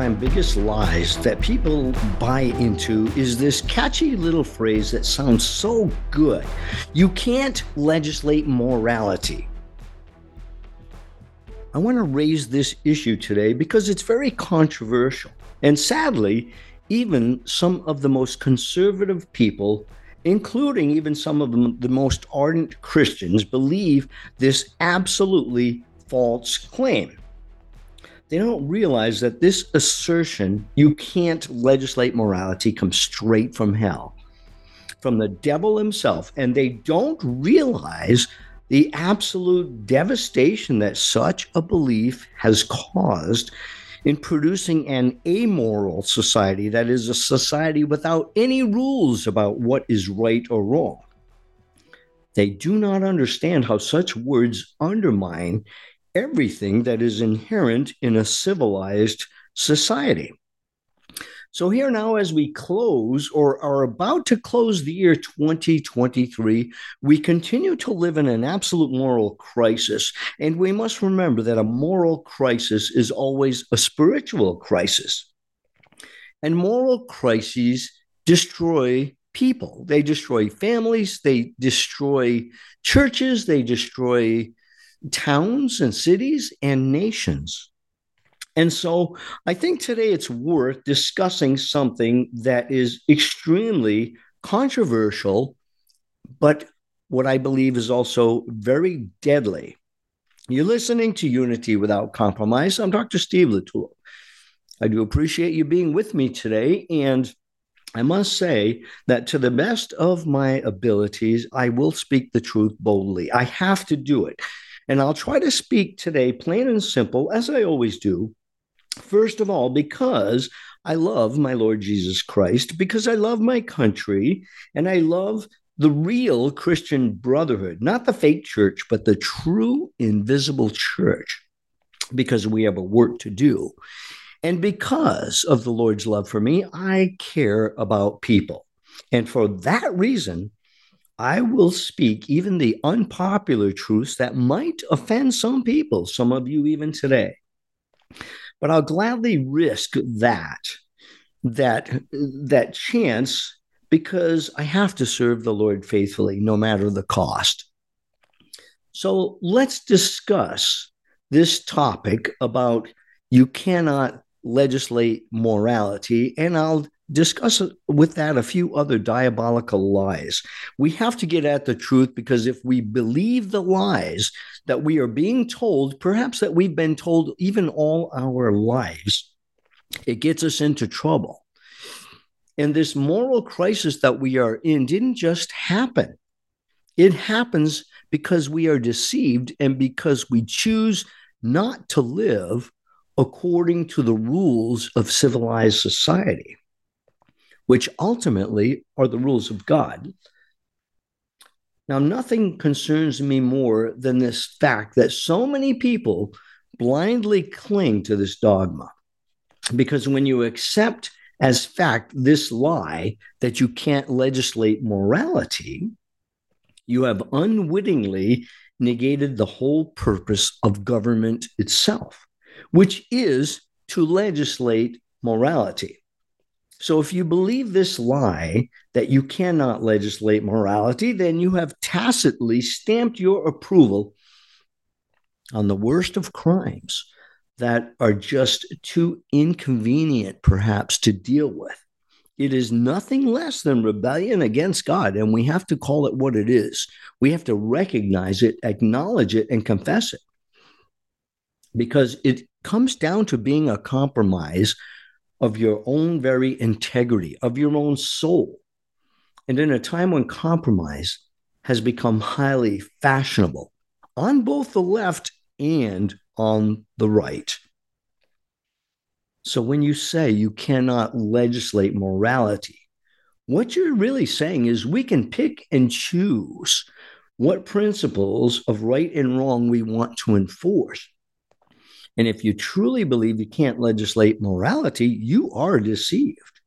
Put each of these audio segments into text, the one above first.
time biggest lies that people buy into is this catchy little phrase that sounds so good. You can't legislate morality. I want to raise this issue today because it's very controversial. And sadly, even some of the most conservative people, including even some of the most ardent Christians, believe this absolutely false claim they don't realize that this assertion, you can't legislate morality, comes straight from hell, from the devil himself. And they don't realize the absolute devastation that such a belief has caused in producing an amoral society that is a society without any rules about what is right or wrong. They do not understand how such words undermine everything that is inherent in a civilized society. So, here now, as we close or are about to close the year 2023, we continue to live in an absolute moral crisis. And we must remember that a moral crisis is always a spiritual crisis. And moral crises destroy people, they destroy families, they destroy churches, they destroy towns and cities and nations. And so I think today it's worth discussing something that is extremely controversial, but what I believe is also very deadly. You're listening to Unity Without Compromise. I'm Dr. Steve LaTulippe. I do appreciate you being with me today. And I must say that to the best of my abilities, I will speak the truth boldly. I have to do it. And I'll try to speak today, plain and simple, as I always do. First of all, because I love my Lord Jesus Christ, because I love my country, and I love the real Christian brotherhood, not the fake church, but the true invisible church, because we have a work to do. And because of the Lord's love for me, I care about people. And for that reason, I will speak even the unpopular truths that might offend some people, some of you even today. But I'll gladly risk that that that chance because I have to serve the Lord faithfully no matter the cost. So let's discuss this topic about you cannot legislate morality and I'll discuss with that a few other diabolical lies. We have to get at the truth because if we believe the lies that we are being told, perhaps that we've been told even all our lives, it gets us into trouble. And this moral crisis that we are in didn't just happen. It happens because we are deceived and because we choose not to live according to the rules of civilized society which ultimately are the rules of God. Now, nothing concerns me more than this fact that so many people blindly cling to this dogma. Because when you accept as fact this lie that you can't legislate morality, you have unwittingly negated the whole purpose of government itself, which is to legislate morality. So if you believe this lie that you cannot legislate morality, then you have tacitly stamped your approval on the worst of crimes that are just too inconvenient, perhaps, to deal with. It is nothing less than rebellion against God, and we have to call it what it is. We have to recognize it, acknowledge it, and confess it. Because it comes down to being a compromise of your own very integrity, of your own soul. And in a time when compromise has become highly fashionable on both the left and on the right. So when you say you cannot legislate morality, what you're really saying is we can pick and choose what principles of right and wrong we want to enforce. And if you truly believe you can't legislate morality, you are deceived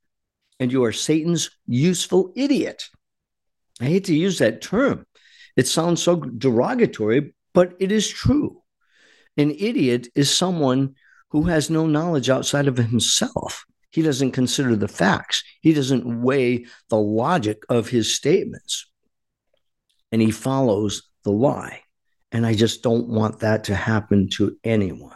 and you are Satan's useful idiot. I hate to use that term. It sounds so derogatory, but it is true. An idiot is someone who has no knowledge outside of himself. He doesn't consider the facts, he doesn't weigh the logic of his statements, and he follows the lie. And I just don't want that to happen to anyone.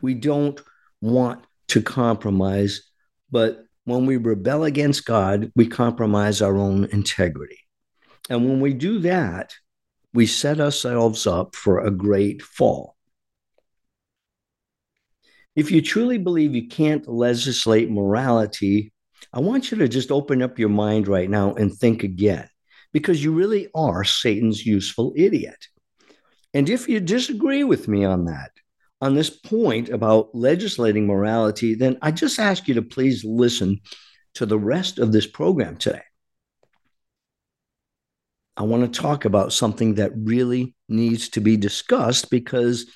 We don't want to compromise, but when we rebel against God, we compromise our own integrity. And when we do that, we set ourselves up for a great fall. If you truly believe you can't legislate morality, I want you to just open up your mind right now and think again, because you really are Satan's useful idiot. And if you disagree with me on that, on this point about legislating morality, then I just ask you to please listen to the rest of this program today. I want to talk about something that really needs to be discussed because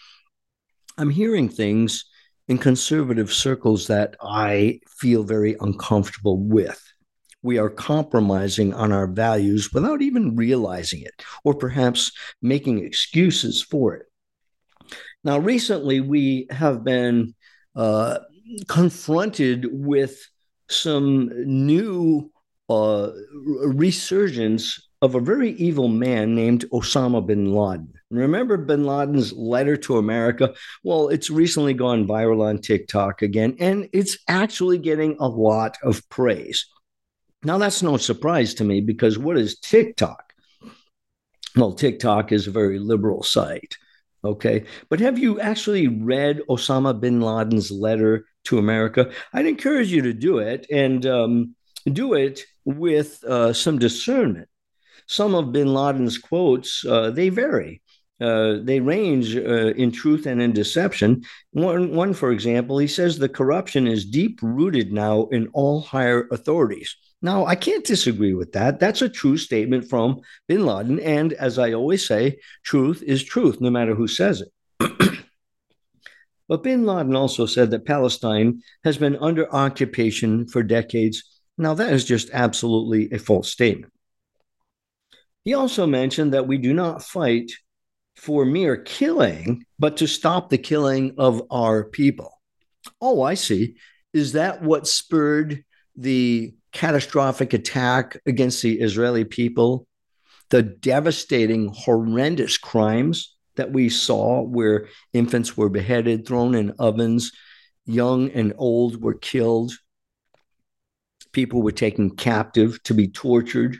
I'm hearing things in conservative circles that I feel very uncomfortable with. We are compromising on our values without even realizing it, or perhaps making excuses for it. Now, recently, we have been uh, confronted with some new uh, resurgence of a very evil man named Osama bin Laden. Remember bin Laden's letter to America? Well, it's recently gone viral on TikTok again, and it's actually getting a lot of praise. Now, that's no surprise to me because what is TikTok? Well, TikTok is a very liberal site. Okay. But have you actually read Osama bin Laden's letter to America? I'd encourage you to do it and um, do it with uh, some discernment some of bin Laden's quotes, uh, they vary. Uh, they range uh, in truth and in deception. One, one, for example, he says the corruption is deep rooted now in all higher authorities. Now, I can't disagree with that. That's a true statement from bin Laden. And as I always say, truth is truth, no matter who says it. but bin Laden also said that Palestine has been under occupation for decades. Now, that is just absolutely a false statement. He also mentioned that we do not fight for mere killing, but to stop the killing of our people. Oh, I see. Is that what spurred the catastrophic attack against the Israeli people? The devastating, horrendous crimes that we saw where infants were beheaded, thrown in ovens, young and old were killed, people were taken captive to be tortured.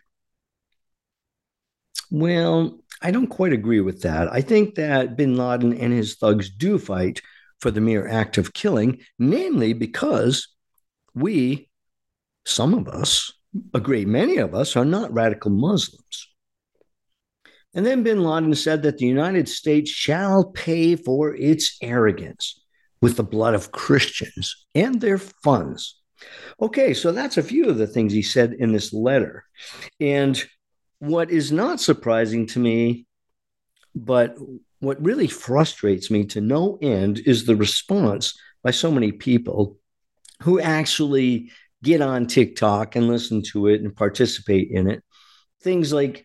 Well, I don't quite agree with that. I think that bin Laden and his thugs do fight for the mere act of killing, namely because we, some of us, a great many of us, are not radical Muslims. And then bin Laden said that the United States shall pay for its arrogance with the blood of Christians and their funds. Okay, so that's a few of the things he said in this letter. And what is not surprising to me, but what really frustrates me to no end is the response by so many people who actually get on TikTok and listen to it and participate in it. Things like,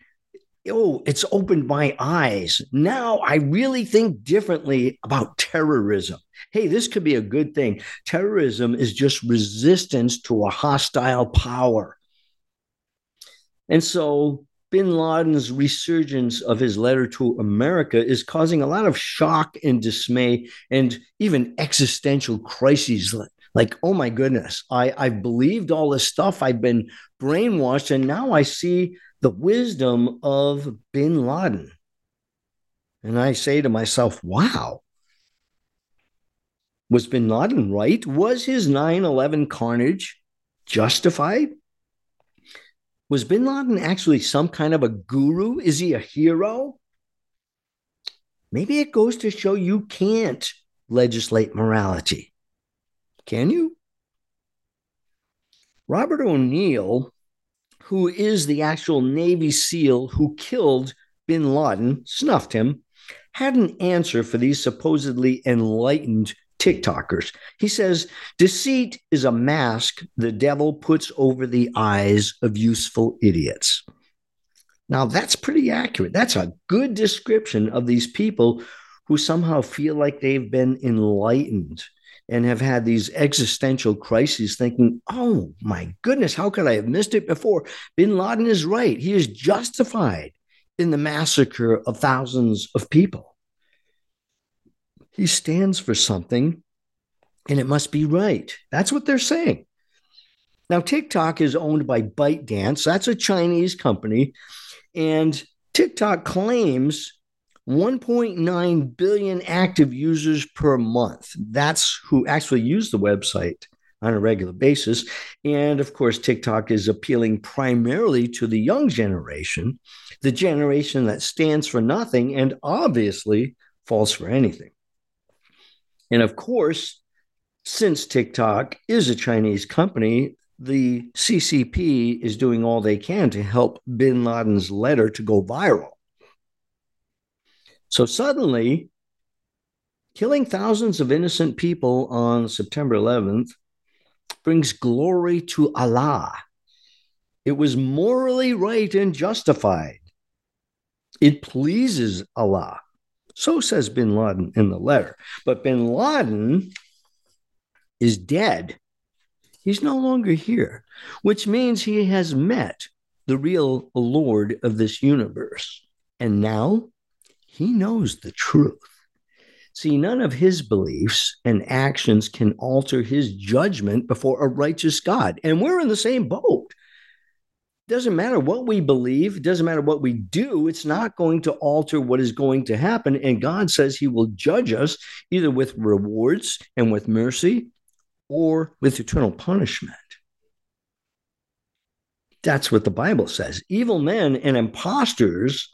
oh, it's opened my eyes. Now I really think differently about terrorism. Hey, this could be a good thing. Terrorism is just resistance to a hostile power. And so bin Laden's resurgence of his letter to America is causing a lot of shock and dismay and even existential crises. Like, oh my goodness, I, I've believed all this stuff. I've been brainwashed, and now I see the wisdom of bin Laden. And I say to myself, wow, was bin Laden right? Was his 9 11 carnage justified? Was bin Laden actually some kind of a guru? Is he a hero? Maybe it goes to show you can't legislate morality. Can you? Robert O'Neill, who is the actual Navy SEAL who killed bin Laden, snuffed him, had an answer for these supposedly enlightened TikTokers. He says, Deceit is a mask the devil puts over the eyes of useful idiots. Now, that's pretty accurate. That's a good description of these people who somehow feel like they've been enlightened and have had these existential crises thinking, oh my goodness, how could I have missed it before? Bin Laden is right. He is justified in the massacre of thousands of people. He stands for something and it must be right. That's what they're saying. Now, TikTok is owned by ByteDance. That's a Chinese company. And TikTok claims 1.9 billion active users per month. That's who actually use the website on a regular basis. And of course, TikTok is appealing primarily to the young generation, the generation that stands for nothing and obviously falls for anything. And of course, since TikTok is a Chinese company, the CCP is doing all they can to help bin Laden's letter to go viral. So suddenly, killing thousands of innocent people on September 11th brings glory to Allah. It was morally right and justified. It pleases Allah. So says bin Laden in the letter. But bin Laden is dead. He's no longer here, which means he has met the real Lord of this universe. And now he knows the truth. See, none of his beliefs and actions can alter his judgment before a righteous God. And we're in the same boat. Doesn't matter what we believe, doesn't matter what we do, it's not going to alter what is going to happen. And God says he will judge us either with rewards and with mercy or with eternal punishment. That's what the Bible says. Evil men and impostors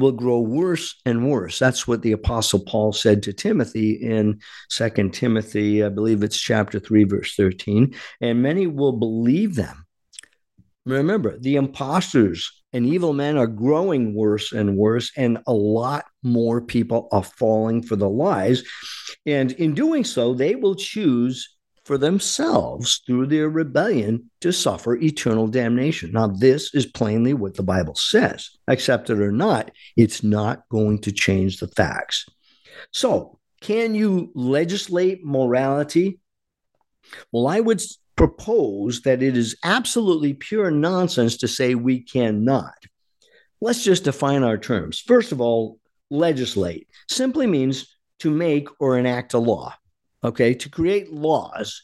will grow worse and worse. That's what the apostle Paul said to Timothy in Second Timothy, I believe it's chapter 3 verse 13, and many will believe them. Remember, the impostors and evil men are growing worse and worse and a lot more people are falling for the lies. And in doing so, they will choose for themselves through their rebellion to suffer eternal damnation. Now, this is plainly what the Bible says. Accept it or not, it's not going to change the facts. So, can you legislate morality? Well, I would propose that it is absolutely pure nonsense to say we cannot. Let's just define our terms. First of all, legislate simply means to make or enact a law okay, to create laws.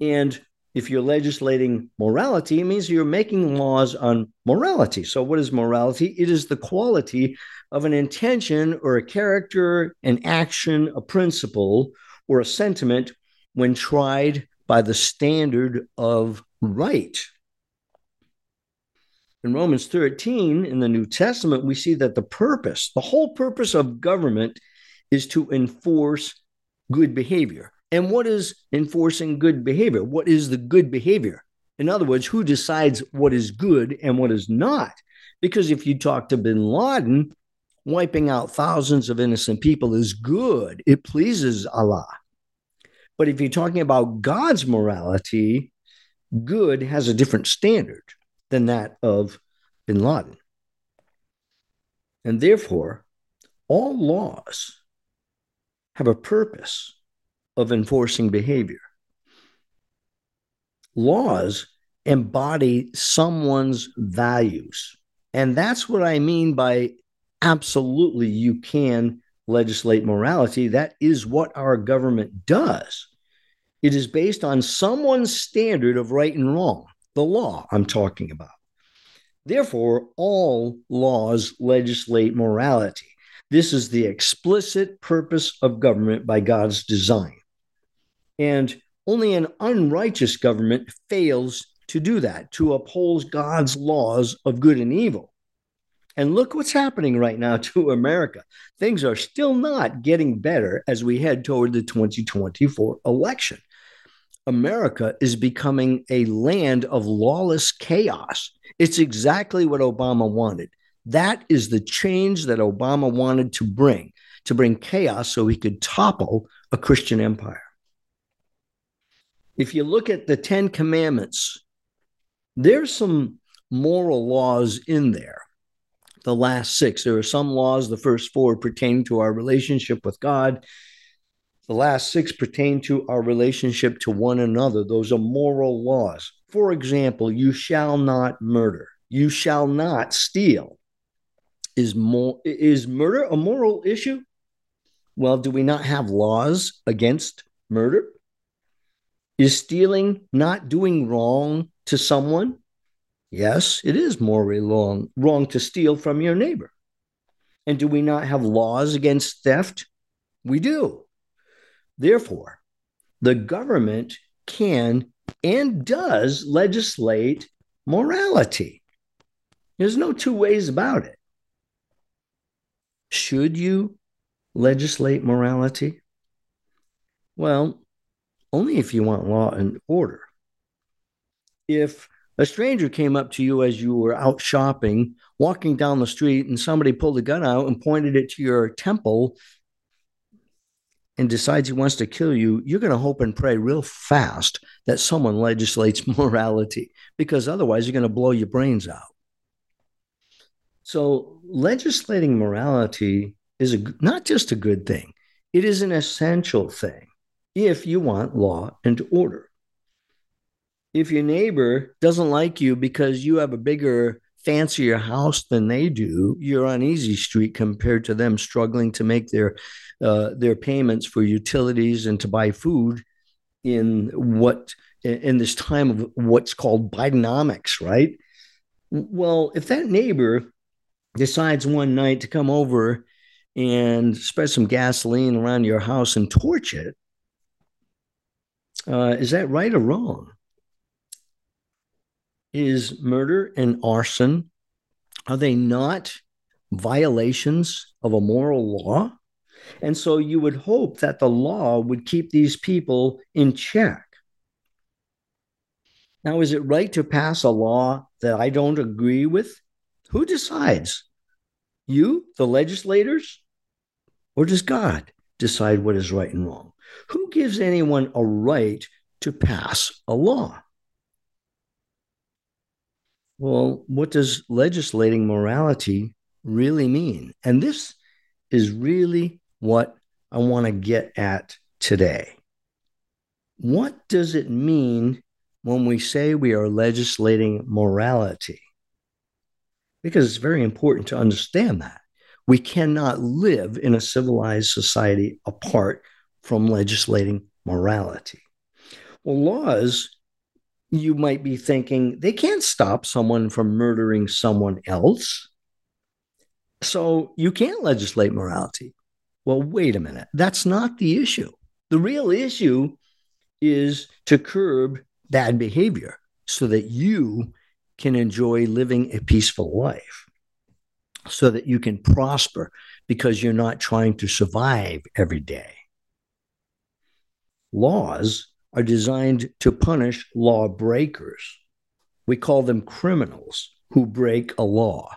And if you're legislating morality, it means you're making laws on morality. So, what is morality? It is the quality of an intention or a character, an action, a principle, or a sentiment when tried by the standard of right. In Romans 13 in the New Testament, we see that the purpose, the whole purpose of government is to enforce good behavior. And what is enforcing good behavior? What is the good behavior? In other words, who decides what is good and what is not? Because if you talk to bin Laden, wiping out thousands of innocent people is good, it pleases Allah. But if you're talking about God's morality, good has a different standard than that of bin Laden. And therefore, all laws have a purpose of enforcing behavior. Laws embody someone's values. And that's what I mean by absolutely you can legislate morality. That is what our government does. It is based on someone's standard of right and wrong, the law I'm talking about. Therefore, all laws legislate morality. This is the explicit purpose of government by God's design. And only an unrighteous government fails to do that, to uphold God's laws of good and evil. And look what's happening right now to America. Things are still not getting better as we head toward the 2024 election. America is becoming a land of lawless chaos. It's exactly what Obama wanted. That is the change that Obama wanted to bring, to bring chaos so he could topple a Christian empire. If you look at the 10 commandments, there's some moral laws in there. The last six, there are some laws, the first four pertain to our relationship with God. The last six pertain to our relationship to one another. Those are moral laws. For example, you shall not murder. You shall not steal. Is more is murder a moral issue? Well, do we not have laws against murder? Is stealing not doing wrong to someone? Yes, it is morally wrong, wrong to steal from your neighbor. And do we not have laws against theft? We do. Therefore, the government can and does legislate morality. There's no two ways about it. Should you legislate morality? Well, only if you want law and order. If a stranger came up to you as you were out shopping, walking down the street, and somebody pulled a gun out and pointed it to your temple and decides he wants to kill you, you're going to hope and pray real fast that someone legislates morality because otherwise you're going to blow your brains out. So, legislating morality is a, not just a good thing, it is an essential thing if you want law and order. If your neighbor doesn't like you because you have a bigger, fancier house than they do, you're on easy street compared to them struggling to make their uh, their payments for utilities and to buy food in what in this time of what's called Bidenomics, right? Well, if that neighbor decides one night to come over and spread some gasoline around your house and torch it, uh, is that right or wrong? Is murder and arson are they not violations of a moral law? And so you would hope that the law would keep these people in check. Now, is it right to pass a law that I don't agree with? Who decides? You, the legislators? Or does God decide what is right and wrong? Who gives anyone a right to pass a law? Well, what does legislating morality really mean? And this is really what I want to get at today. What does it mean when we say we are legislating morality? Because it's very important to understand that. We cannot live in a civilized society apart from legislating morality. Well, laws, you might be thinking, they can't stop someone from murdering someone else. So you can't legislate morality. Well, wait a minute. That's not the issue. The real issue is to curb bad behavior so that you can enjoy living a peaceful life, so that you can prosper because you're not trying to survive every day laws are designed to punish lawbreakers. We call them criminals who break a law.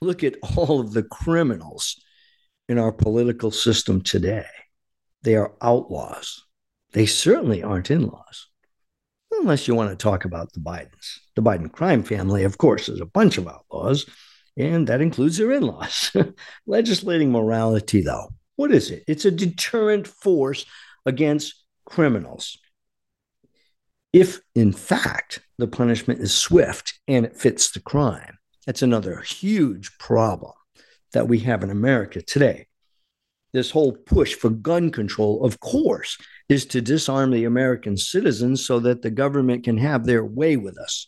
Look at all of the criminals in our political system today. They are outlaws. They certainly aren't in laws, unless you want to talk about the Bidens. The Biden crime family, of course, is a bunch of outlaws, and that includes their in laws. Legislating morality, though, what is it? It's a deterrent force against criminals. If, in fact, the punishment is swift and it fits the crime, that's another huge problem that we have in America today. This whole push for gun control, of course, is to disarm the American citizens so that the government can have their way with us.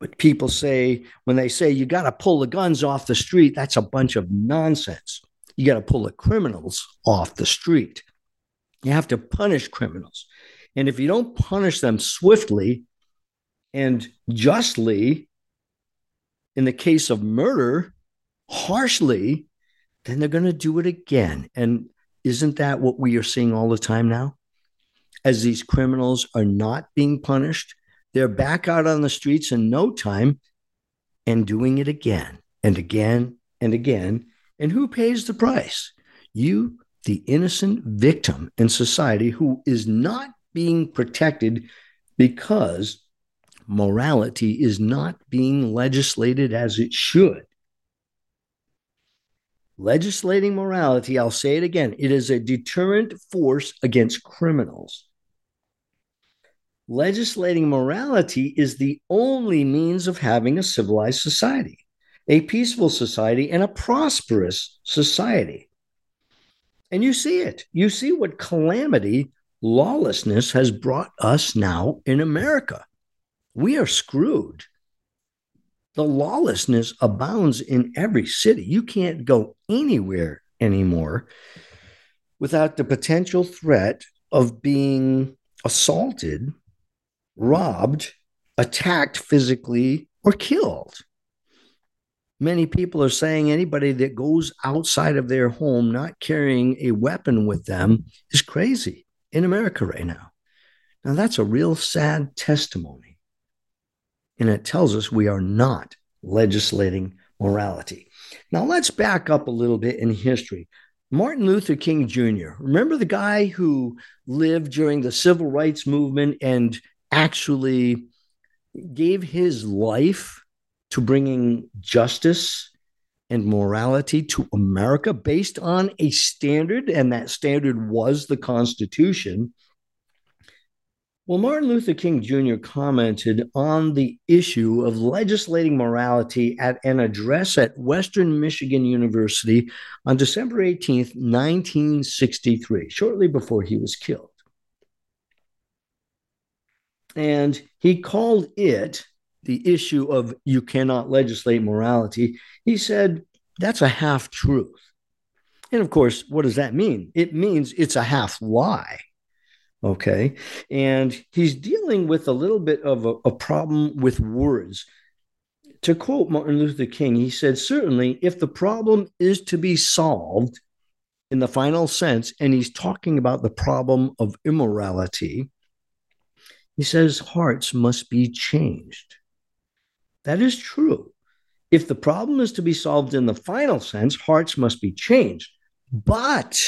But people say, when they say you got to pull the guns off the street, that's a bunch of nonsense. You got to pull the criminals off the street. You have to punish criminals. And if you don't punish them swiftly and justly, in the case of murder, harshly, then they're going to do it again. And isn't that what we are seeing all the time now? As these criminals are not being punished, they're back out on the streets in no time and doing it again and again and again. And who pays the price? You the innocent victim in society who is not being protected because morality is not being legislated as it should. Legislating morality, I'll say it again, it is a deterrent force against criminals. Legislating morality is the only means of having a civilized society, a peaceful society, and a prosperous society. And you see it. You see what calamity lawlessness has brought us now in America. We are screwed. The lawlessness abounds in every city. You can't go anywhere anymore without the potential threat of being assaulted, robbed, attacked physically, or killed. Many people are saying anybody that goes outside of their home not carrying a weapon with them is crazy in America right now. Now, that's a real sad testimony. And it tells us we are not legislating morality. Now, let's back up a little bit in history. Martin Luther King Jr., remember the guy who lived during the civil rights movement and actually gave his life to bringing justice and morality to America based on a standard, and that standard was the Constitution. Well, Martin Luther King Jr. commented on the issue of legislating morality at an address at Western Michigan University on December 18th, 1963, shortly before he was killed. And he called it the issue of you cannot legislate morality, he said that's a half truth. And of course, what does that mean? It means it's a half lie. Okay. And he's dealing with a little bit of a, a problem with words. To quote Martin Luther King, he said, Certainly, if the problem is to be solved in the final sense, and he's talking about the problem of immorality, he says hearts must be changed. That is true. If the problem is to be solved in the final sense, hearts must be changed. But,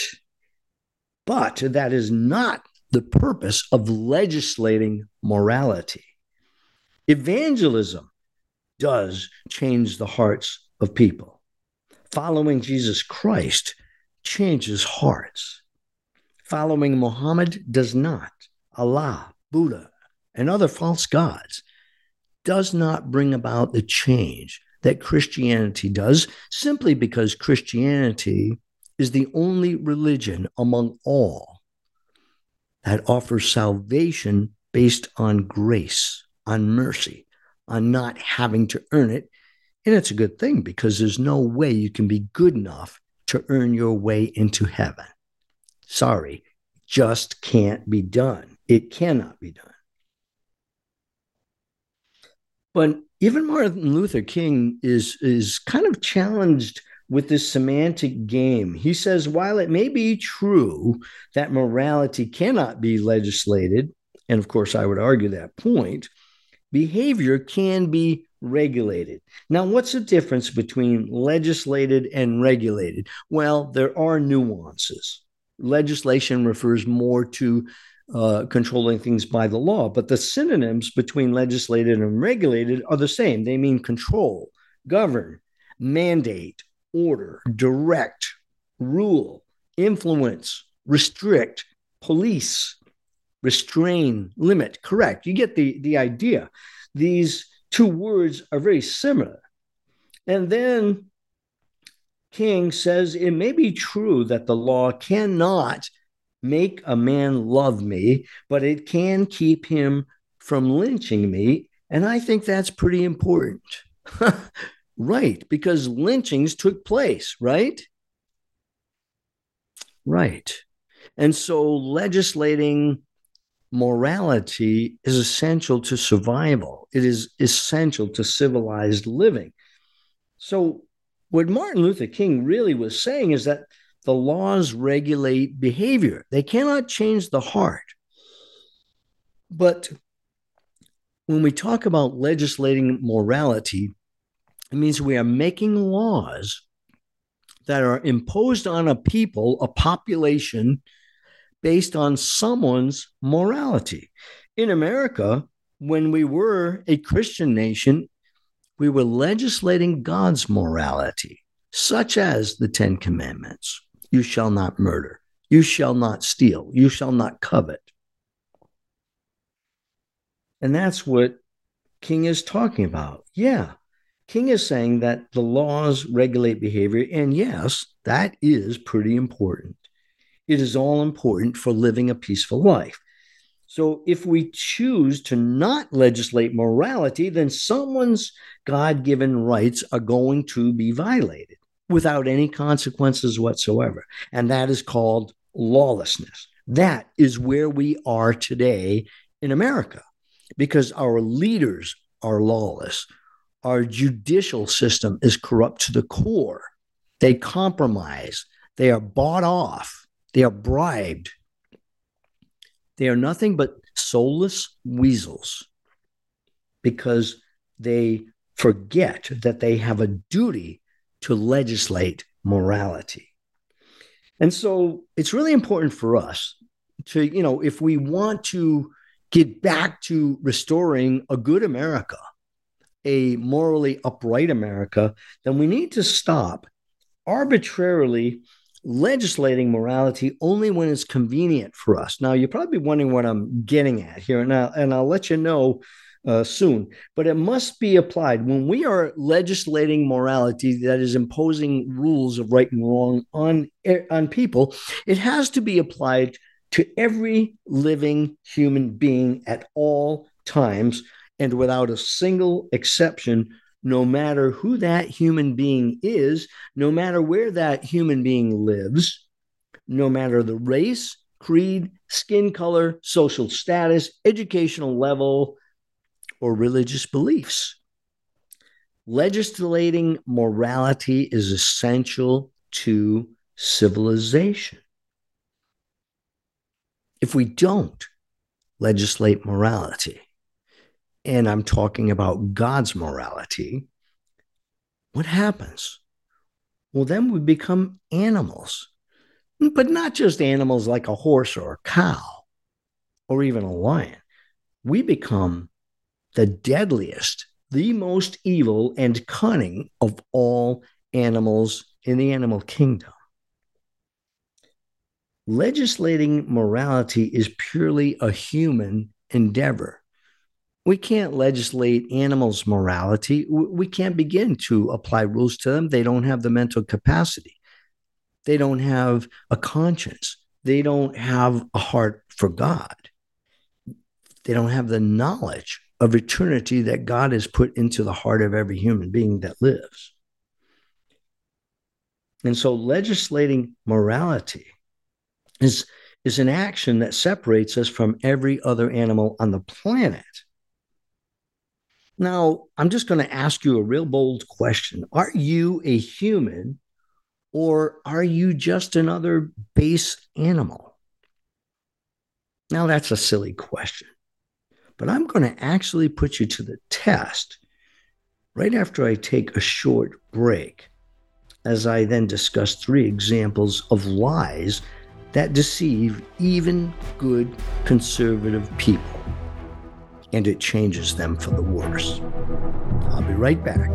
but that is not the purpose of legislating morality. Evangelism does change the hearts of people. Following Jesus Christ changes hearts. Following Muhammad does not. Allah, Buddha, and other false gods does not bring about the change that Christianity does, simply because Christianity is the only religion among all that offers salvation based on grace, on mercy, on not having to earn it. And it's a good thing because there's no way you can be good enough to earn your way into heaven. Sorry, just can't be done. It cannot be done. But even Martin Luther King is is kind of challenged with this semantic game. He says while it may be true that morality cannot be legislated, and of course I would argue that point, behavior can be regulated. Now, what's the difference between legislated and regulated? Well, there are nuances. Legislation refers more to uh, controlling things by the law. But the synonyms between legislated and regulated are the same. They mean control, govern, mandate, order, direct, rule, influence, restrict, police, restrain, limit. Correct. You get the, the idea. These two words are very similar. And then King says it may be true that the law cannot make a man love me, but it can keep him from lynching me. And I think that's pretty important. right, because lynchings took place, right? Right. And so legislating morality is essential to survival, it is essential to civilized living. So, what Martin Luther King really was saying is that the laws regulate behavior, they cannot change the heart. But when we talk about legislating morality, it means we are making laws that are imposed on a people, a population, based on someone's morality. In America, when we were a Christian nation, we were legislating God's morality. such as the Ten Commandments you shall not murder, you shall not steal, you shall not covet. And that's what King is talking about. Yeah, King is saying that the laws regulate behavior. And yes, that is pretty important. It is all important for living a peaceful life. So if we choose to not legislate morality, then someone's God given rights are going to be violated without any consequences whatsoever. And that is called lawlessness. That is where we are today in America because our leaders are lawless. Our judicial system is corrupt to the core. They compromise, they are bought off, they are bribed. They are nothing but soulless weasels because they forget that they have a duty to legislate morality. And so it's really important for us to, you know, if we want to get back to restoring a good America, a morally upright America, then we need to stop arbitrarily legislating morality only when it's convenient for us. Now, you're probably wondering what I'm getting at here, and I'll, and I'll let you know uh, soon. But it must be applied when we are legislating morality that is imposing rules of right and wrong on on people. It has to be applied to every living human being at all times and without a single exception. No matter who that human being is, no matter where that human being lives, no matter the race, creed, skin color, social status, educational level, or religious beliefs. Legislating morality is essential to civilization. If we don't legislate morality, and I'm talking about God's morality, what happens? Well, then we become animals, but not just animals like a horse or a cow or even a lion. We become the deadliest, the most evil and cunning of all animals in the animal kingdom. Legislating morality is purely a human endeavor. We can't legislate animals' morality. We can't begin to apply rules to them. They don't have the mental capacity. They don't have a conscience. They don't have a heart for God. They don't have the knowledge of eternity that God has put into the heart of every human being that lives. And so legislating morality is, is an action that separates us from every other animal on the planet. Now, I'm just going to ask you a real bold question. Are you a human or are you just another base animal? Now, that's a silly question. But I'm going to actually put you to the test right after I take a short break, as I then discuss three examples of lies that deceive even good conservative people. And it changes them for the worse. I'll be right back.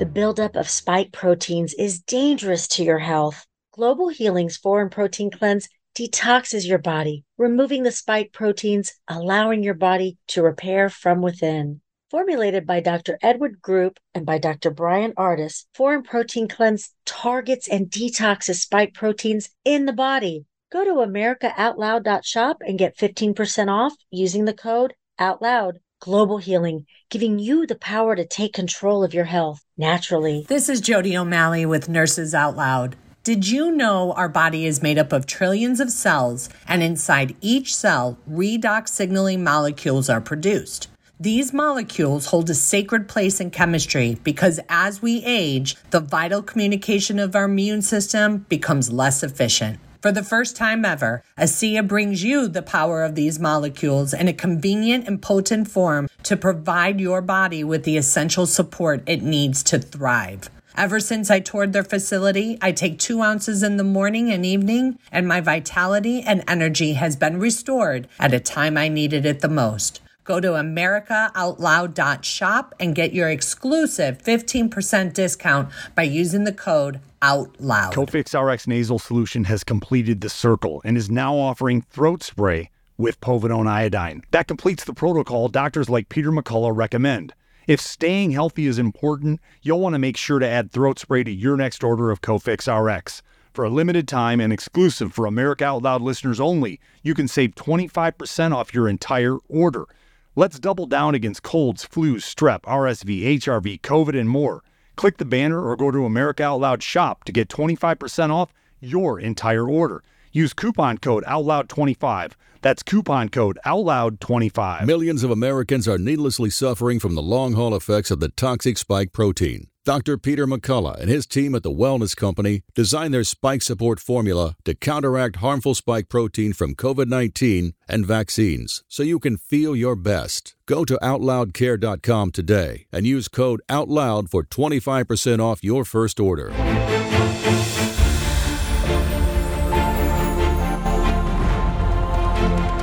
The buildup of spike proteins is dangerous to your health. Global Healing's Foreign Protein Cleanse detoxes your body, removing the spike proteins, allowing your body to repair from within. Formulated by Dr. Edward Group and by Dr. Bryan Ardis, Foreign Protein Cleanse targets and detoxes spike proteins in the body. Go to AmericaOutloud.shop and get 15% off using the code OUTLOUD. Global Healing, giving you the power to take control of your health naturally. This is Jody O'Malley with Nurses Out Loud. Did you know our body is made up of trillions of cells, and inside each cell, redox signaling molecules are produced? These molecules hold a sacred place in chemistry because as we age, the vital communication of our immune system becomes less efficient. For the first time ever, ASEA brings you the power of these molecules in a convenient and potent form to provide your body with the essential support it needs to thrive. Ever since I toured their facility, I take two ounces in the morning and evening, and my vitality and energy has been restored at a time I needed it the most. Go to americaoutloud.shop and get your exclusive 15% discount by using the code OUTLOUD. Cofix RX nasal solution has completed the circle and is now offering throat spray with povidone iodine. That completes the protocol doctors like Peter McCullough recommend. If staying healthy is important, you'll want to make sure to add throat spray to your next order of Cofix RX. For a limited time and exclusive for America Out Loud listeners only, you can save 25% off your entire order. Let's double down against colds, flus, strep, RSV, HRV, COVID, and more. Click the banner or go to America Out Loud shop to get 25% off your entire order. Use coupon code OUTLOUD25. That's coupon code OUTLOUD25. Millions of Americans are needlessly suffering from the long haul effects of the toxic spike protein. Dr. Peter McCullough and his team at the Wellness Company designed their spike support formula to counteract harmful spike protein from COVID 19 and vaccines so you can feel your best. Go to OutLoudCare.com today and use code OUTLOUD for 25% off your first order.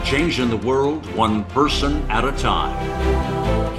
Changing the world one person at a time.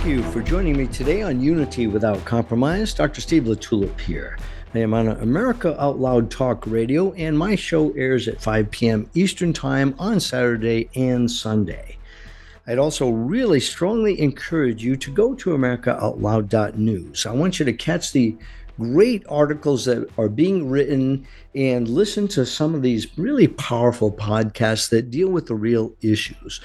Thank you for joining me today on Unity Without Compromise. Dr. Steve LaTulippe here. I am on America Out Loud Talk Radio, and my show airs at 5 p.m. Eastern Time on Saturday and Sunday. I'd also really strongly encourage you to go to AmericaOutloud.news. I want you to catch the great articles that are being written and listen to some of these really powerful podcasts that deal with the real issues.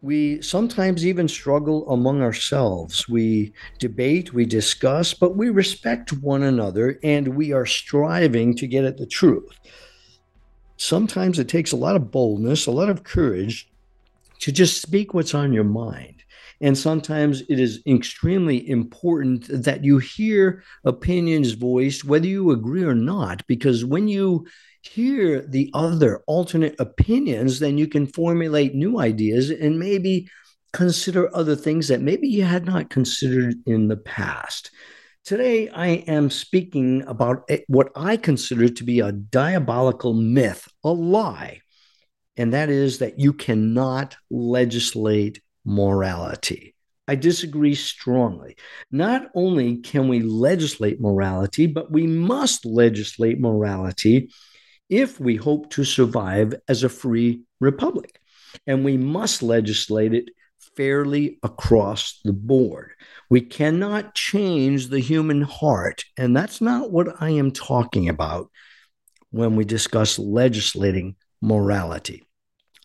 We sometimes even struggle among ourselves. We debate, we discuss, but we respect one another and we are striving to get at the truth. Sometimes it takes a lot of boldness, a lot of courage to just speak what's on your mind. And sometimes it is extremely important that you hear opinions voiced, whether you agree or not, because when you hear the other alternate opinions, then you can formulate new ideas and maybe consider other things that maybe you had not considered in the past. Today, I am speaking about what I consider to be a diabolical myth, a lie and that is that you cannot legislate morality. I disagree strongly. Not only can we legislate morality, but we must legislate morality if we hope to survive as a free republic. And we must legislate it fairly across the board. We cannot change the human heart. And that's not what I am talking about when we discuss legislating morality.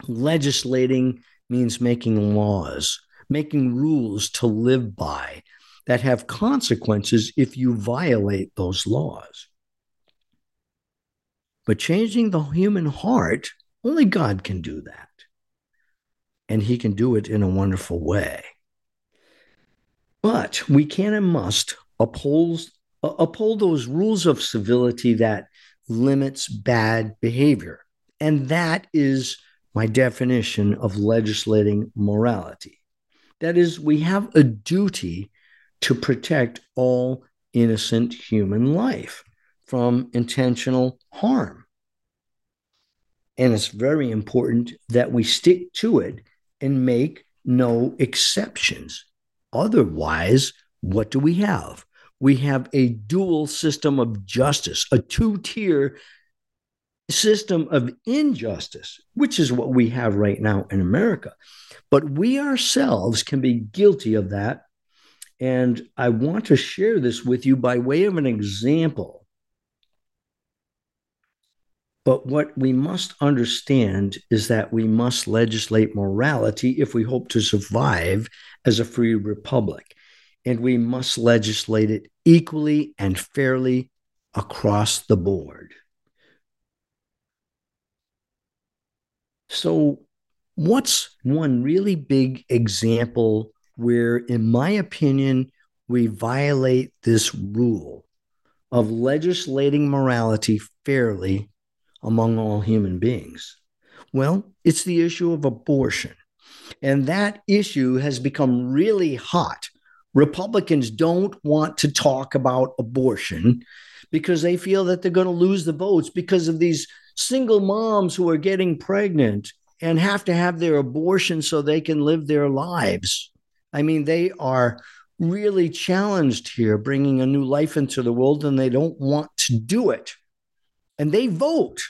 Legislating means making laws, making rules to live by that have consequences if you violate those laws. But changing the human heart, only God can do that. And He can do it in a wonderful way. But we can and must uphold, uphold those rules of civility that limits bad behavior. And that is my definition of legislating morality. That is, we have a duty to protect all innocent human life from intentional harm. And it's very important that we stick to it and make no exceptions. Otherwise, what do we have? We have a dual system of justice, a two tier system of injustice, which is what we have right now in America. But we ourselves can be guilty of that. And I want to share this with you by way of an example. But what we must understand is that we must legislate morality if we hope to survive as a free republic. And we must legislate it equally and fairly across the board. So, what's one really big example where, in my opinion, we violate this rule of legislating morality fairly among all human beings? Well, it's the issue of abortion. And that issue has become really hot. Republicans don't want to talk about abortion because they feel that they're going to lose the votes because of these single moms who are getting pregnant and have to have their abortion so they can live their lives. I mean, they are really challenged here, bringing a new life into the world, and they don't want to do it. And they vote.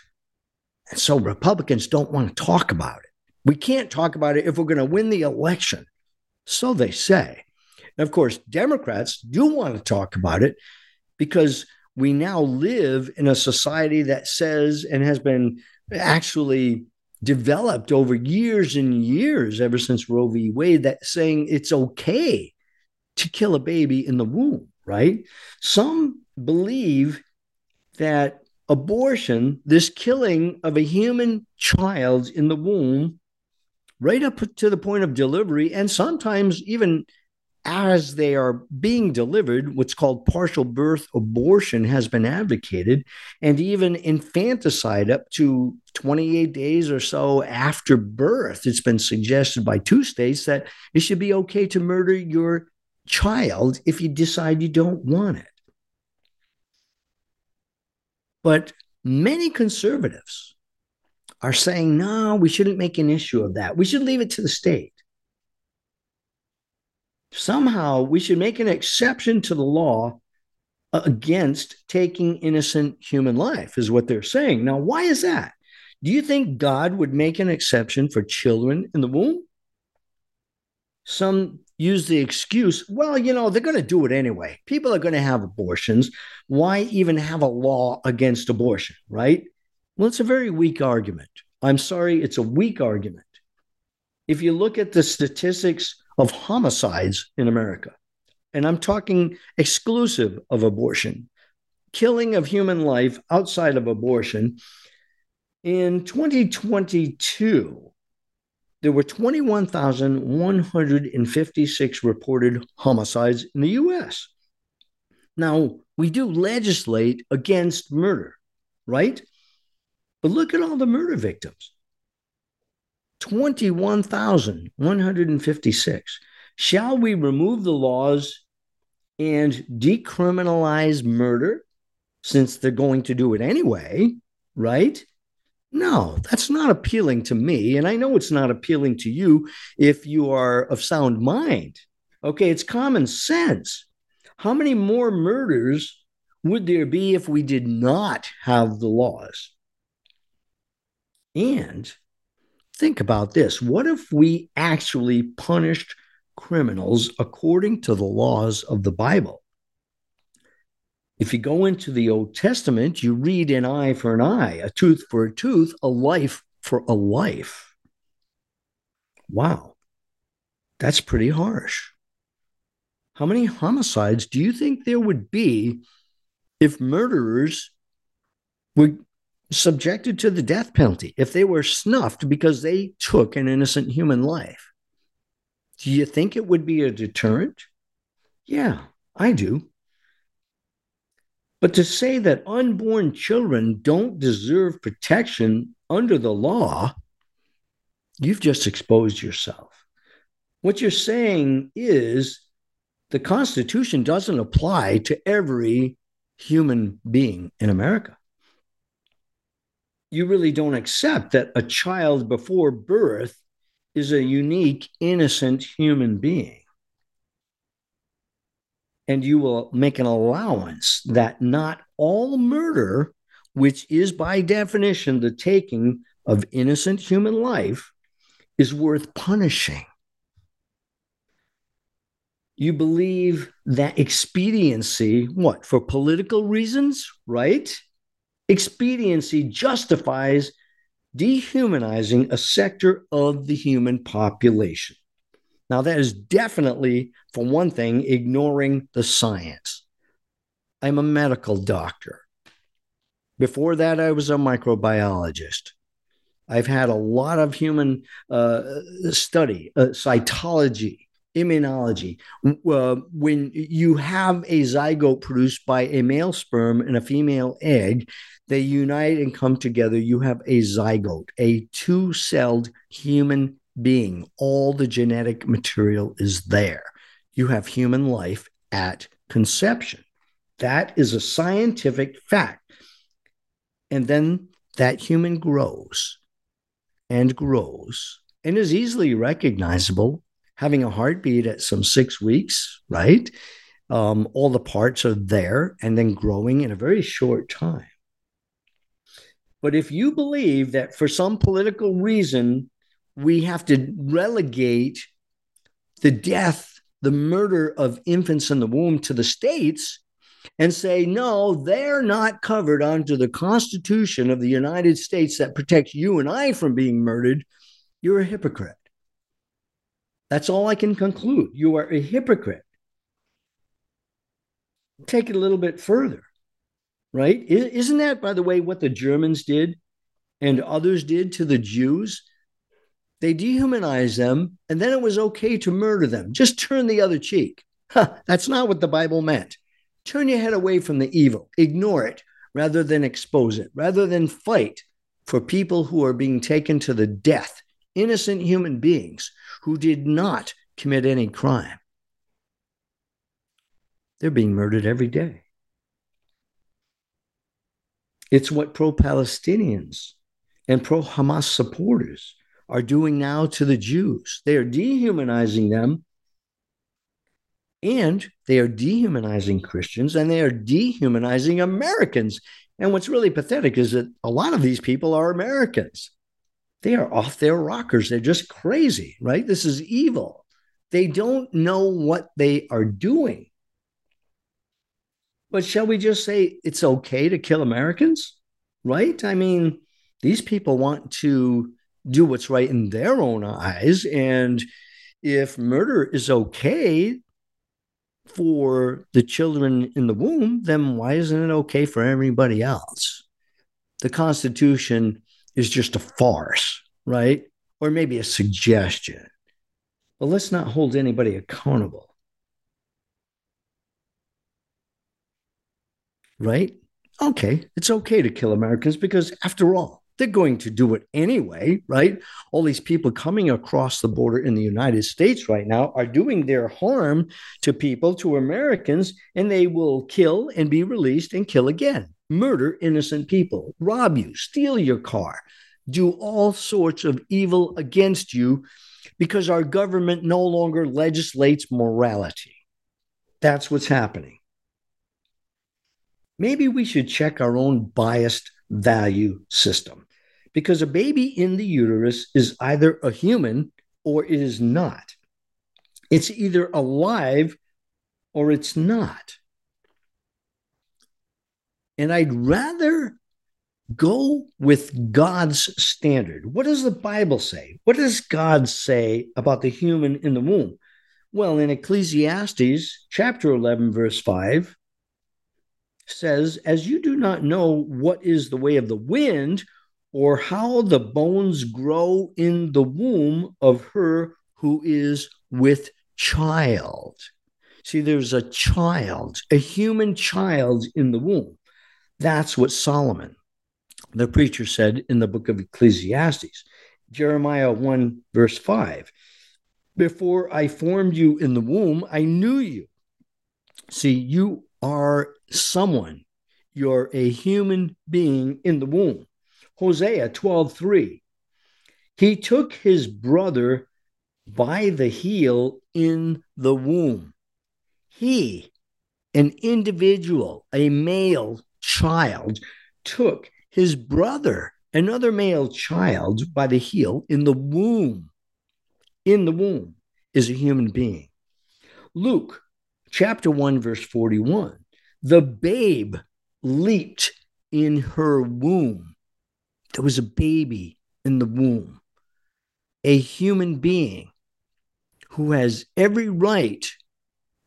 And so Republicans don't want to talk about it. We can't talk about it if we're going to win the election. So they say. And of course, Democrats do want to talk about it because we now live in a society that says and has been actually developed over years and years, ever since Roe v. Wade, that saying it's okay to kill a baby in the womb, right? Some believe that abortion, this killing of a human child in the womb, right up to the point of delivery, and sometimes even as they are being delivered, what's called partial birth abortion has been advocated, and even infanticide up to 28 days or so after birth. It's been suggested by two states that it should be okay to murder your child if you decide you don't want it. But many conservatives are saying, no, we shouldn't make an issue of that. We should leave it to the state. Somehow we should make an exception to the law against taking innocent human life, is what they're saying. Now, why is that? Do you think God would make an exception for children in the womb? Some use the excuse, well, you know, they're going to do it anyway. People are going to have abortions. Why even have a law against abortion, right? Well, it's a very weak argument. I'm sorry, it's a weak argument. If you look at the statistics of homicides in America, and I'm talking exclusive of abortion, killing of human life outside of abortion, in 2022, there were 21,156 reported homicides in the US. Now, we do legislate against murder, right? But look at all the murder victims 21,156. Shall we remove the laws and decriminalize murder since they're going to do it anyway, right? No, that's not appealing to me. And I know it's not appealing to you if you are of sound mind. Okay, it's common sense. How many more murders would there be if we did not have the laws? And think about this what if we actually punished criminals according to the laws of the Bible? If you go into the Old Testament, you read an eye for an eye, a tooth for a tooth, a life for a life. Wow, that's pretty harsh. How many homicides do you think there would be if murderers were subjected to the death penalty, if they were snuffed because they took an innocent human life? Do you think it would be a deterrent? Yeah, I do. But to say that unborn children don't deserve protection under the law, you've just exposed yourself. What you're saying is the Constitution doesn't apply to every human being in America. You really don't accept that a child before birth is a unique, innocent human being and you will make an allowance that not all murder, which is by definition the taking of innocent human life, is worth punishing. You believe that expediency, what, for political reasons, right? Expediency justifies dehumanizing a sector of the human population. Now, that is definitely, for one thing, ignoring the science. I'm a medical doctor. Before that, I was a microbiologist. I've had a lot of human uh, study, uh, cytology, immunology. Uh, when you have a zygote produced by a male sperm and a female egg, they unite and come together. You have a zygote, a two celled human being. All the genetic material is there. You have human life at conception. That is a scientific fact. And then that human grows and grows and is easily recognizable, having a heartbeat at some six weeks, right? Um, all the parts are there and then growing in a very short time. But if you believe that for some political reason, we have to relegate the death, the murder of infants in the womb to the states, and say, no, they're not covered under the Constitution of the United States that protects you and I from being murdered, you're a hypocrite. That's all I can conclude. You are a hypocrite. Take it a little bit further, right? Isn't that, by the way, what the Germans did and others did to the Jews? They dehumanized them, and then it was okay to murder them. Just turn the other cheek. Huh, that's not what the Bible meant. Turn your head away from the evil, ignore it rather than expose it, rather than fight for people who are being taken to the death, innocent human beings who did not commit any crime. They're being murdered every day. It's what pro Palestinians and pro Hamas supporters are doing now to the Jews. They are dehumanizing them and they are dehumanizing Christians and they are dehumanizing Americans. And what's really pathetic is that a lot of these people are Americans. They are off their rockers. They're just crazy, right? This is evil. They don't know what they are doing. But shall we just say it's okay to kill Americans? Right? I mean, these people want to do what's right in their own eyes. And if murder is okay, for the children in the womb, then why isn't it okay for everybody else? The Constitution is just a farce, right? Or maybe a suggestion. But let's not hold anybody accountable. Right? Okay, it's okay to kill Americans because, after all, they're going to do it anyway, right? All these people coming across the border in the United States right now are doing their harm to people, to Americans, and they will kill and be released and kill again, murder innocent people, rob you, steal your car, do all sorts of evil against you because our government no longer legislates morality. That's what's happening. Maybe we should check our own biased value system because a baby in the uterus is either a human or it is not. It's either alive or it's not. And I'd rather go with God's standard. What does the Bible say? What does God say about the human in the womb? Well, in Ecclesiastes chapter 11, verse 5, says, As you do not know what is the way of the wind, or how the bones grow in the womb of her who is with child. See, there's a child, a human child in the womb. That's what Solomon, the preacher, said in the book of Ecclesiastes. Jeremiah 1, verse 5. Before I formed you in the womb, I knew you. See, you are someone. You're a human being in the womb. Hosea 12:3. He took his brother by the heel in the womb. He, an individual, a male child, took his brother, another male child, by the heel in the womb. In the womb is a human being. Luke chapter 1, verse 41 the babe leaped in her womb. There was a baby in the womb, a human being who has every right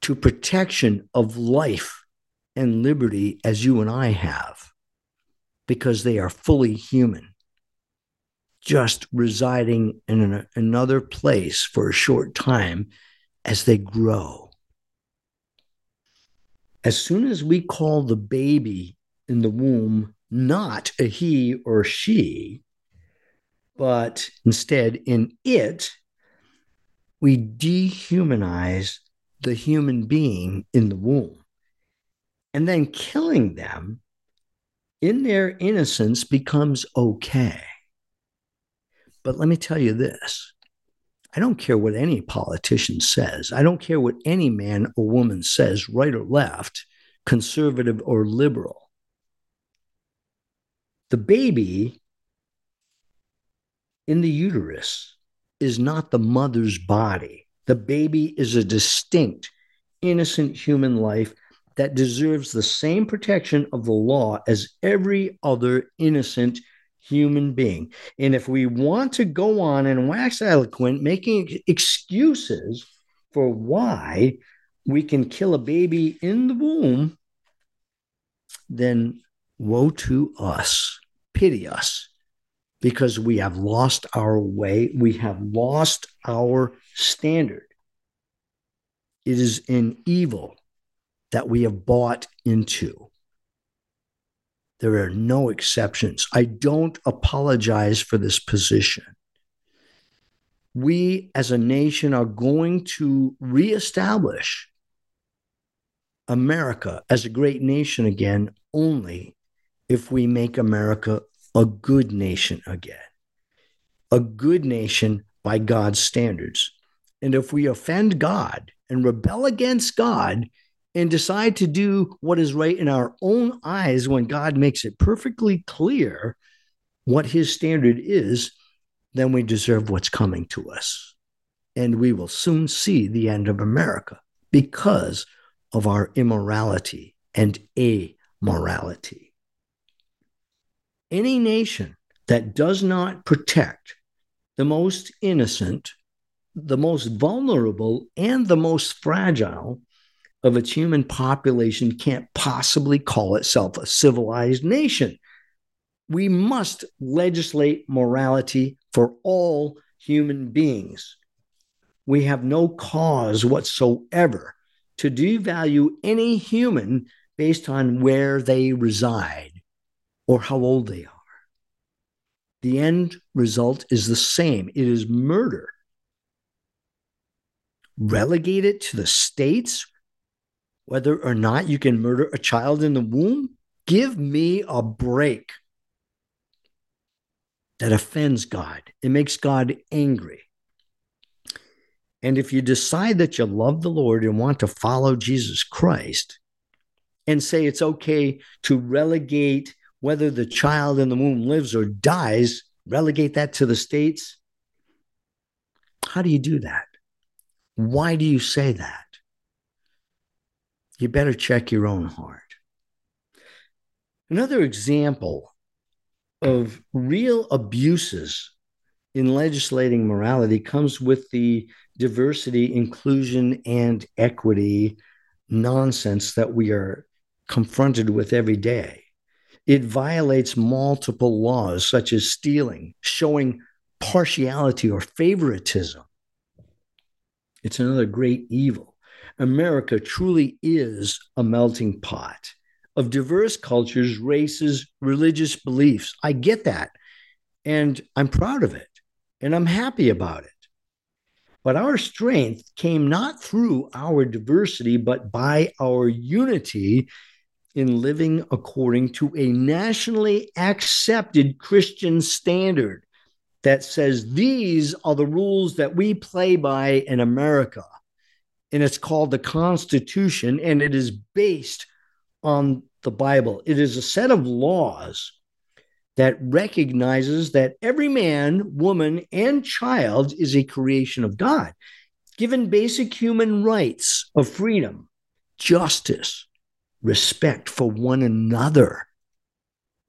to protection of life and liberty as you and I have, because they are fully human. just residing in an, another place for a short time as they grow. As soon as we call the baby in the womb not a he or she, but instead in it, we dehumanize the human being in the womb. And then killing them in their innocence becomes okay. But let me tell you this I don't care what any politician says, I don't care what any man or woman says, right or left, conservative or liberal. The baby in the uterus is not the mother's body. The baby is a distinct, innocent human life that deserves the same protection of the law as every other innocent human being. And if we want to go on and wax eloquent, making excuses for why we can kill a baby in the womb, then woe to us. Pity us because we have lost our way. We have lost our standard. It is an evil that we have bought into. There are no exceptions. I don't apologize for this position. We as a nation are going to reestablish America as a great nation again only if we make America a good nation again, a good nation by God's standards. And if we offend God and rebel against God and decide to do what is right in our own eyes when God makes it perfectly clear what his standard is, then we deserve what's coming to us. And we will soon see the end of America because of our immorality and amorality any nation that does not protect the most innocent, the most vulnerable, and the most fragile of its human population can't possibly call itself a civilized nation. We must legislate morality for all human beings. We have no cause whatsoever to devalue any human based on where they reside or how old they are. The end result is the same it is murder. Relegate it to the states, whether or not you can murder a child in the womb. Give me a break. That offends God, it makes God angry. And if you decide that you love the Lord and want to follow Jesus Christ and say it's okay to relegate whether the child in the womb lives or dies, relegate that to the states. How do you do that? Why do you say that? You better check your own heart. Another example of real abuses in legislating morality comes with the diversity, inclusion, and equity nonsense that we are confronted with every day. It violates multiple laws, such as stealing, showing partiality or favoritism. It's another great evil. America truly is a melting pot of diverse cultures, races, religious beliefs. I get that. And I'm proud of it. And I'm happy about it. But our strength came not through our diversity, but by our unity in living according to a nationally accepted Christian standard that says these are the rules that we play by in America. And it's called the Constitution, and it is based on the Bible. It is a set of laws that recognizes that every man, woman, and child is a creation of God, given basic human rights of freedom, justice, respect for one another.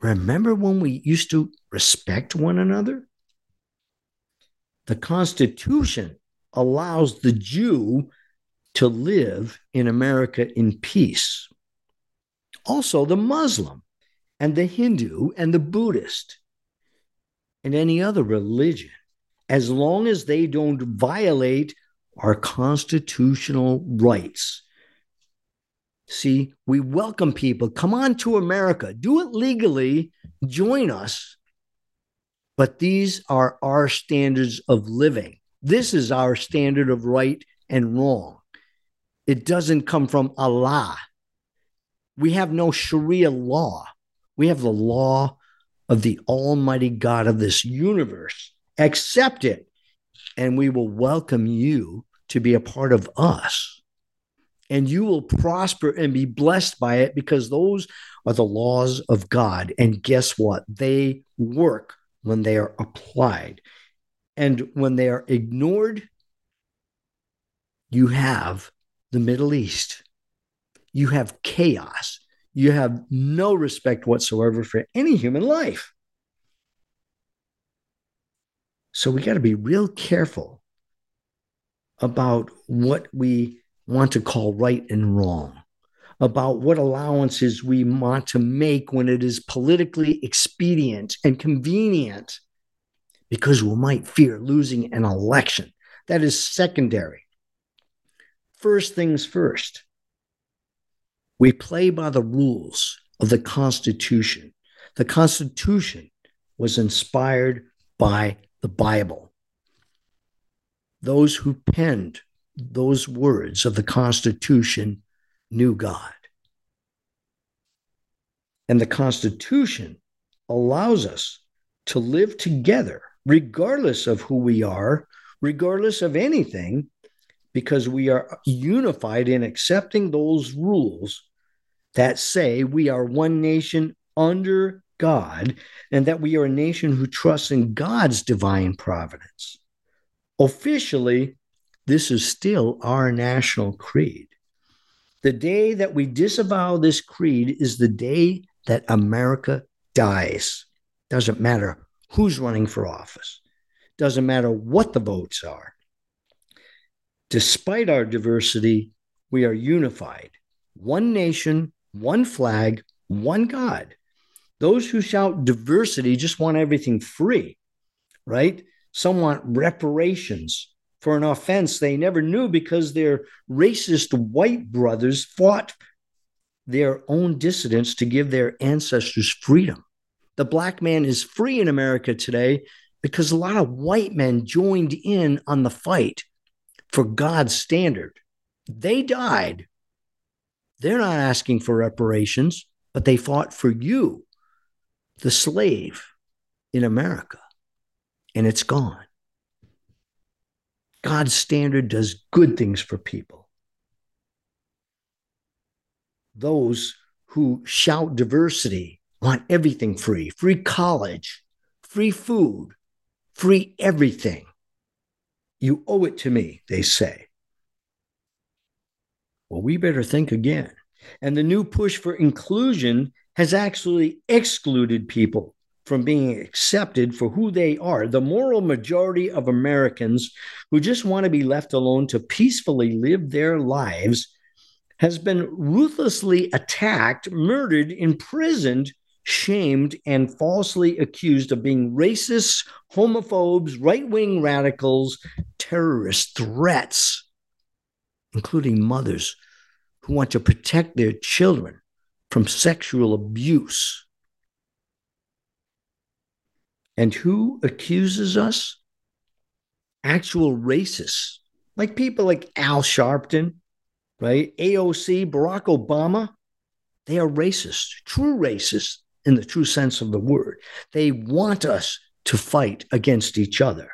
Remember when we used to respect one another? The Constitution allows the Jew to live in America in peace. Also, the Muslim and the Hindu and the Buddhist. and any other religion as long as they don't violate our constitutional rights. See, we welcome people. Come on to America. Do it legally. Join us. But these are our standards of living. This is our standard of right and wrong. It doesn't come from Allah. We have no Sharia law. We have the law of the Almighty God of this universe. Accept it, and we will welcome you to be a part of us. And you will prosper and be blessed by it because those are the laws of God. And guess what? They work when they are applied. And when they are ignored, you have the Middle East. You have chaos. You have no respect whatsoever for any human life. So we got to be real careful about what we want to call right and wrong, about what allowances we want to make when it is politically expedient and convenient, because we might fear losing an election. That is secondary. First things first, we play by the rules of the Constitution. The Constitution was inspired by the Bible those who penned those words of the Constitution knew God. And the Constitution allows us to live together, regardless of who we are, regardless of anything, because we are unified in accepting those rules that say we are one nation under God and that we are a nation who trusts in God's divine providence. Officially, this is still our national creed. The day that we disavow this creed is the day that America dies. Doesn't matter who's running for office, doesn't matter what the votes are. Despite our diversity, we are unified. One nation, one flag, one God. Those who shout diversity just want everything free, right? Some want reparations for an offense they never knew because their racist white brothers fought their own dissidents to give their ancestors freedom. The black man is free in America today because a lot of white men joined in on the fight for God's standard. They died. They're not asking for reparations, but they fought for you, the slave in America and it's gone. God's standard does good things for people. Those who shout diversity want everything free free college, free food, free everything. You owe it to me, they say. Well, we better think again. And the new push for inclusion has actually excluded people from being accepted for who they are. The moral majority of Americans who just want to be left alone to peacefully live their lives has been ruthlessly attacked, murdered, imprisoned, shamed, and falsely accused of being racists, homophobes, right wing radicals, terrorist threats, including mothers who want to protect their children from sexual abuse and who accuses us? Actual racists, like people like Al Sharpton, right? AOC, Barack Obama. They are racist, true racists in the true sense of the word. They want us to fight against each other.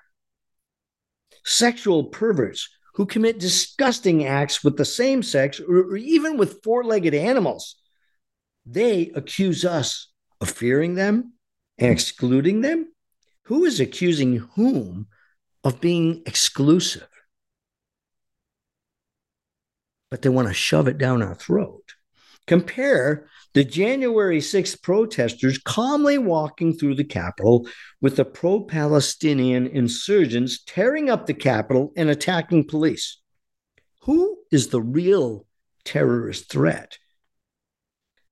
Sexual perverts who commit disgusting acts with the same sex or, even with four legged animals. They accuse us of fearing them and excluding them who is accusing whom of being exclusive? But they want to shove it down our throat. Compare the January 6th protesters calmly walking through the Capitol with the pro Palestinian insurgents tearing up the Capitol and attacking police. Who is the real terrorist threat?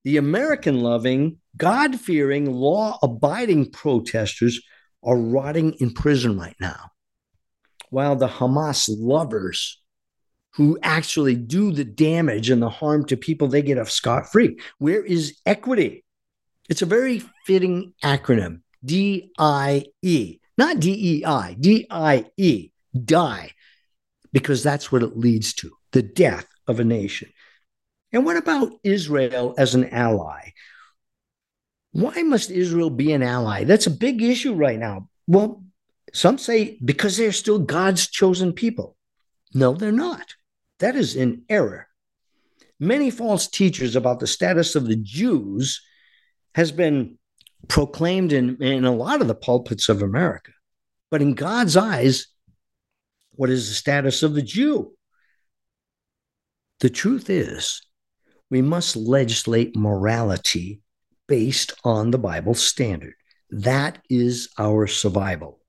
The American loving, God fearing, law abiding protesters are rotting in prison right now, while the Hamas lovers who actually do the damage and the harm to people, they get off scot free. Where is equity? It's a very fitting acronym D I E, not D E I, D I E, die, because that's what it leads to the death of a nation. And what about Israel as an ally? Why must Israel be an ally? That's a big issue right now. Well, some say because they're still God's chosen people. No, they're not. That is in error. Many false teachers about the status of the Jews has been proclaimed in, in a lot of the pulpits of America. But in God's eyes, what is the status of the Jew? The truth is, we must legislate morality based on the Bible standard. That is our survival.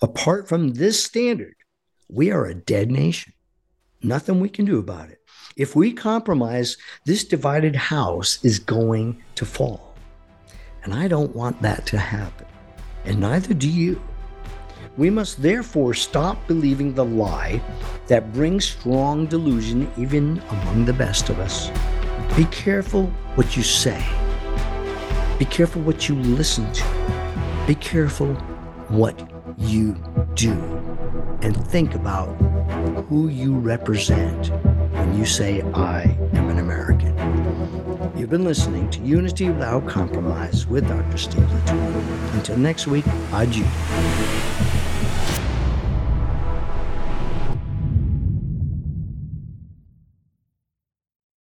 Apart from this standard, we are a dead nation. Nothing we can do about it. If we compromise, this divided house is going to fall. And I don't want that to happen. And neither do you. We must therefore stop believing the lie that brings strong delusion even among the best of us. Be careful what you say. Be careful what you listen to. Be careful what you do. And think about who you represent when you say, I am an American. You've been listening to Unity Without Compromise with Dr. Steve LaTulippe. Until next week, adieu.